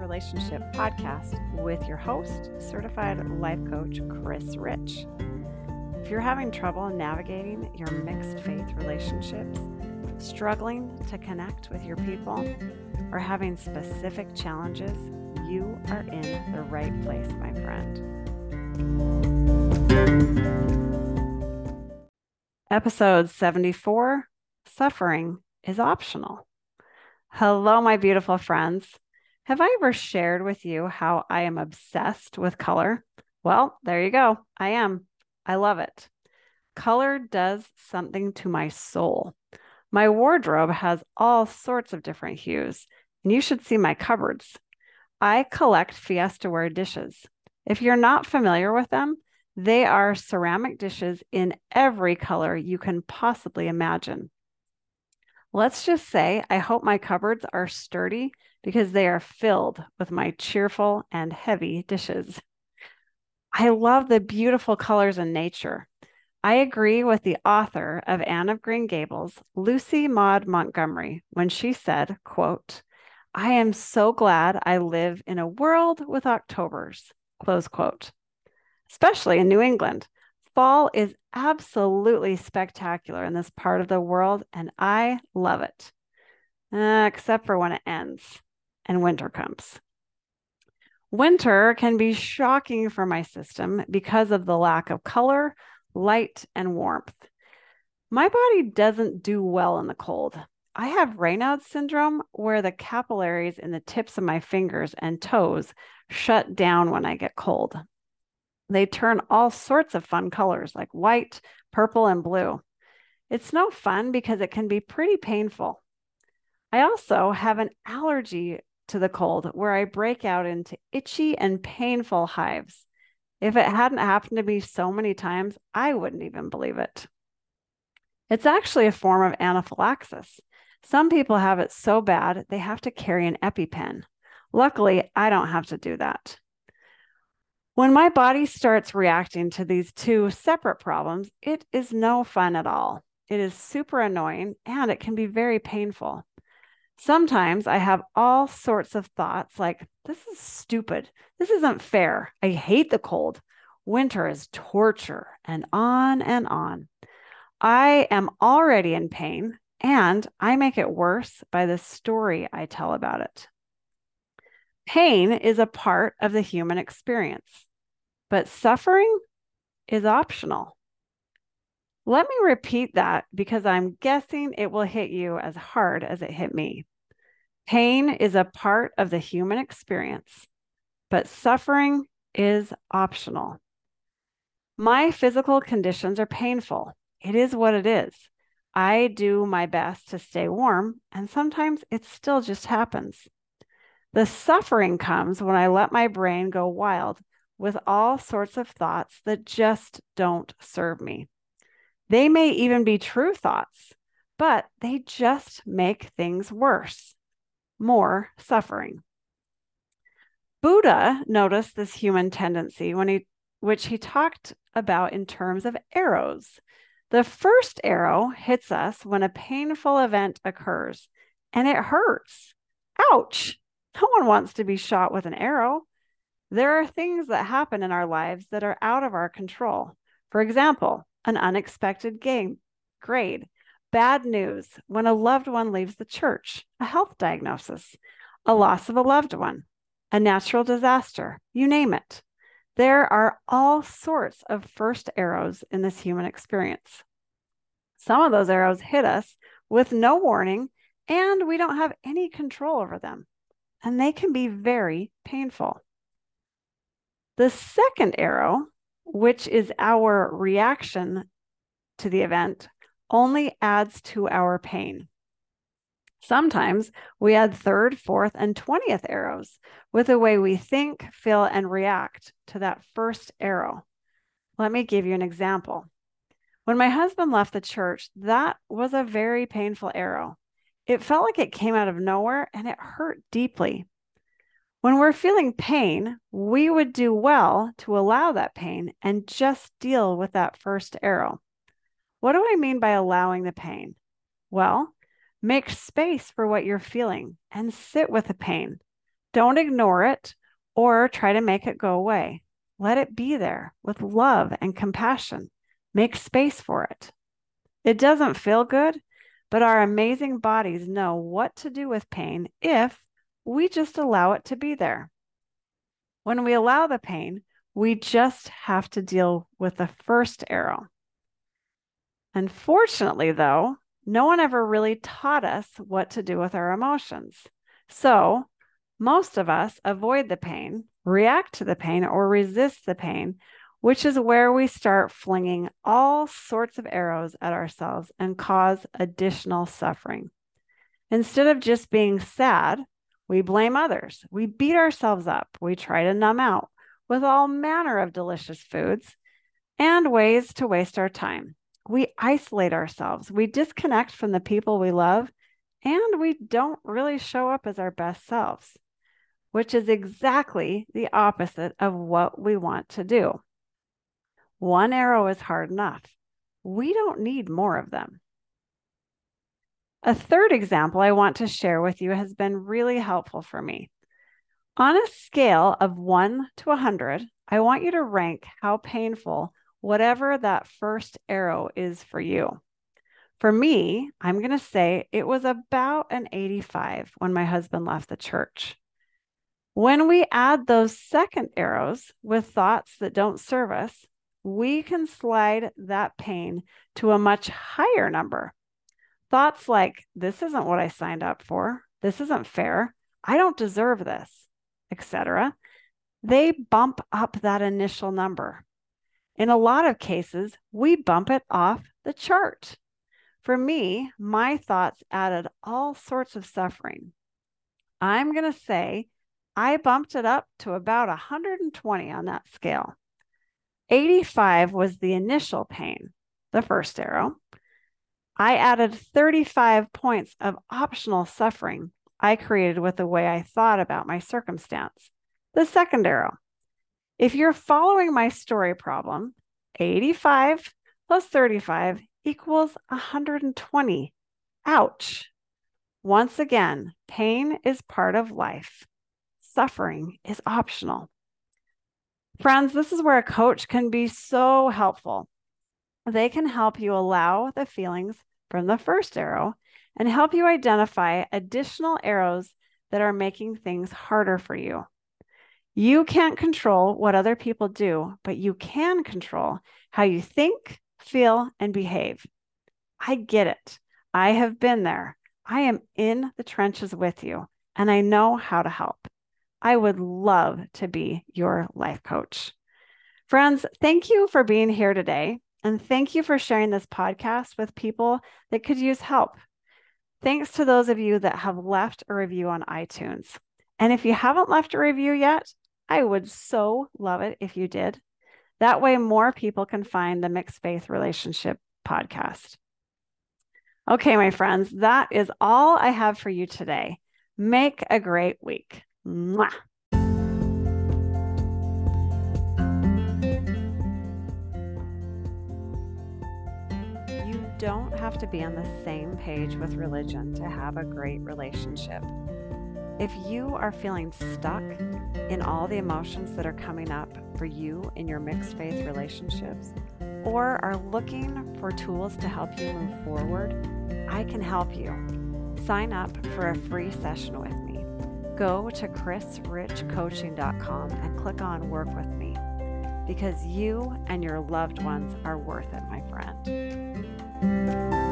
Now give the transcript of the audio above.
Relationship podcast with your host, certified life coach Chris Rich. If you're having trouble navigating your mixed faith relationships, struggling to connect with your people, or having specific challenges, you are in the right place, my friend. Episode 74 Suffering is Optional. Hello, my beautiful friends. Have I ever shared with you how I am obsessed with color? Well, there you go. I am. I love it. Color does something to my soul. My wardrobe has all sorts of different hues, and you should see my cupboards. I collect Fiesta ware dishes. If you're not familiar with them, they are ceramic dishes in every color you can possibly imagine. Let's just say I hope my cupboards are sturdy because they are filled with my cheerful and heavy dishes. I love the beautiful colors in nature. I agree with the author of Anne of Green Gables, Lucy Maud Montgomery, when she said, quote, I am so glad I live in a world with Octobers, close quote. Especially in New England. Fall is absolutely spectacular in this part of the world, and I love it, uh, except for when it ends and winter comes. Winter can be shocking for my system because of the lack of color, light, and warmth. My body doesn't do well in the cold. I have Raynaud's syndrome, where the capillaries in the tips of my fingers and toes shut down when I get cold. They turn all sorts of fun colors like white, purple, and blue. It's no fun because it can be pretty painful. I also have an allergy to the cold where I break out into itchy and painful hives. If it hadn't happened to me so many times, I wouldn't even believe it. It's actually a form of anaphylaxis. Some people have it so bad they have to carry an EpiPen. Luckily, I don't have to do that. When my body starts reacting to these two separate problems, it is no fun at all. It is super annoying and it can be very painful. Sometimes I have all sorts of thoughts like, this is stupid. This isn't fair. I hate the cold. Winter is torture, and on and on. I am already in pain, and I make it worse by the story I tell about it. Pain is a part of the human experience, but suffering is optional. Let me repeat that because I'm guessing it will hit you as hard as it hit me. Pain is a part of the human experience, but suffering is optional. My physical conditions are painful. It is what it is. I do my best to stay warm, and sometimes it still just happens. The suffering comes when I let my brain go wild with all sorts of thoughts that just don't serve me. They may even be true thoughts, but they just make things worse, more suffering. Buddha noticed this human tendency when he which he talked about in terms of arrows. The first arrow hits us when a painful event occurs and it hurts. Ouch. No one wants to be shot with an arrow. There are things that happen in our lives that are out of our control. For example, an unexpected game, grade, bad news when a loved one leaves the church, a health diagnosis, a loss of a loved one, a natural disaster, you name it. There are all sorts of first arrows in this human experience. Some of those arrows hit us with no warning, and we don't have any control over them, and they can be very painful. The second arrow which is our reaction to the event, only adds to our pain. Sometimes we add third, fourth, and 20th arrows with the way we think, feel, and react to that first arrow. Let me give you an example. When my husband left the church, that was a very painful arrow. It felt like it came out of nowhere and it hurt deeply. When we're feeling pain, we would do well to allow that pain and just deal with that first arrow. What do I mean by allowing the pain? Well, make space for what you're feeling and sit with the pain. Don't ignore it or try to make it go away. Let it be there with love and compassion. Make space for it. It doesn't feel good, but our amazing bodies know what to do with pain if we just allow it to be there. When we allow the pain, we just have to deal with the first arrow. Unfortunately, though, no one ever really taught us what to do with our emotions. So, most of us avoid the pain, react to the pain, or resist the pain, which is where we start flinging all sorts of arrows at ourselves and cause additional suffering. Instead of just being sad, we blame others. We beat ourselves up. We try to numb out with all manner of delicious foods and ways to waste our time. We isolate ourselves. We disconnect from the people we love, and we don't really show up as our best selves, which is exactly the opposite of what we want to do. One arrow is hard enough. We don't need more of them. A third example I want to share with you has been really helpful for me. On a scale of 1 to 100, I want you to rank how painful whatever that first arrow is for you. For me, I'm going to say it was about an 85 when my husband left the church. When we add those second arrows with thoughts that don't serve us, we can slide that pain to a much higher number Thoughts like, this isn't what I signed up for, this isn't fair, I don't deserve this, etc., they bump up that initial number. In a lot of cases, we bump it off the chart. For me, my thoughts added all sorts of suffering. I'm going to say I bumped it up to about 120 on that scale. 85 was the initial pain, the first arrow. I added 35 points of optional suffering I created with the way I thought about my circumstance. The second arrow. If you're following my story problem, 85 plus 35 equals 120. Ouch. Once again, pain is part of life. Suffering is optional. Friends, this is where a coach can be so helpful. They can help you allow the feelings from the first arrow and help you identify additional arrows that are making things harder for you. You can't control what other people do, but you can control how you think, feel, and behave. I get it. I have been there. I am in the trenches with you, and I know how to help. I would love to be your life coach. Friends, thank you for being here today. And thank you for sharing this podcast with people that could use help. Thanks to those of you that have left a review on iTunes. And if you haven't left a review yet, I would so love it if you did. That way, more people can find the Mixed Faith Relationship podcast. Okay, my friends, that is all I have for you today. Make a great week. Mwah. don't have to be on the same page with religion to have a great relationship. If you are feeling stuck in all the emotions that are coming up for you in your mixed faith relationships, or are looking for tools to help you move forward, I can help you. Sign up for a free session with me go to chrisrichcoaching.com and click on Work with Me because you and your loved ones are worth it, my friend.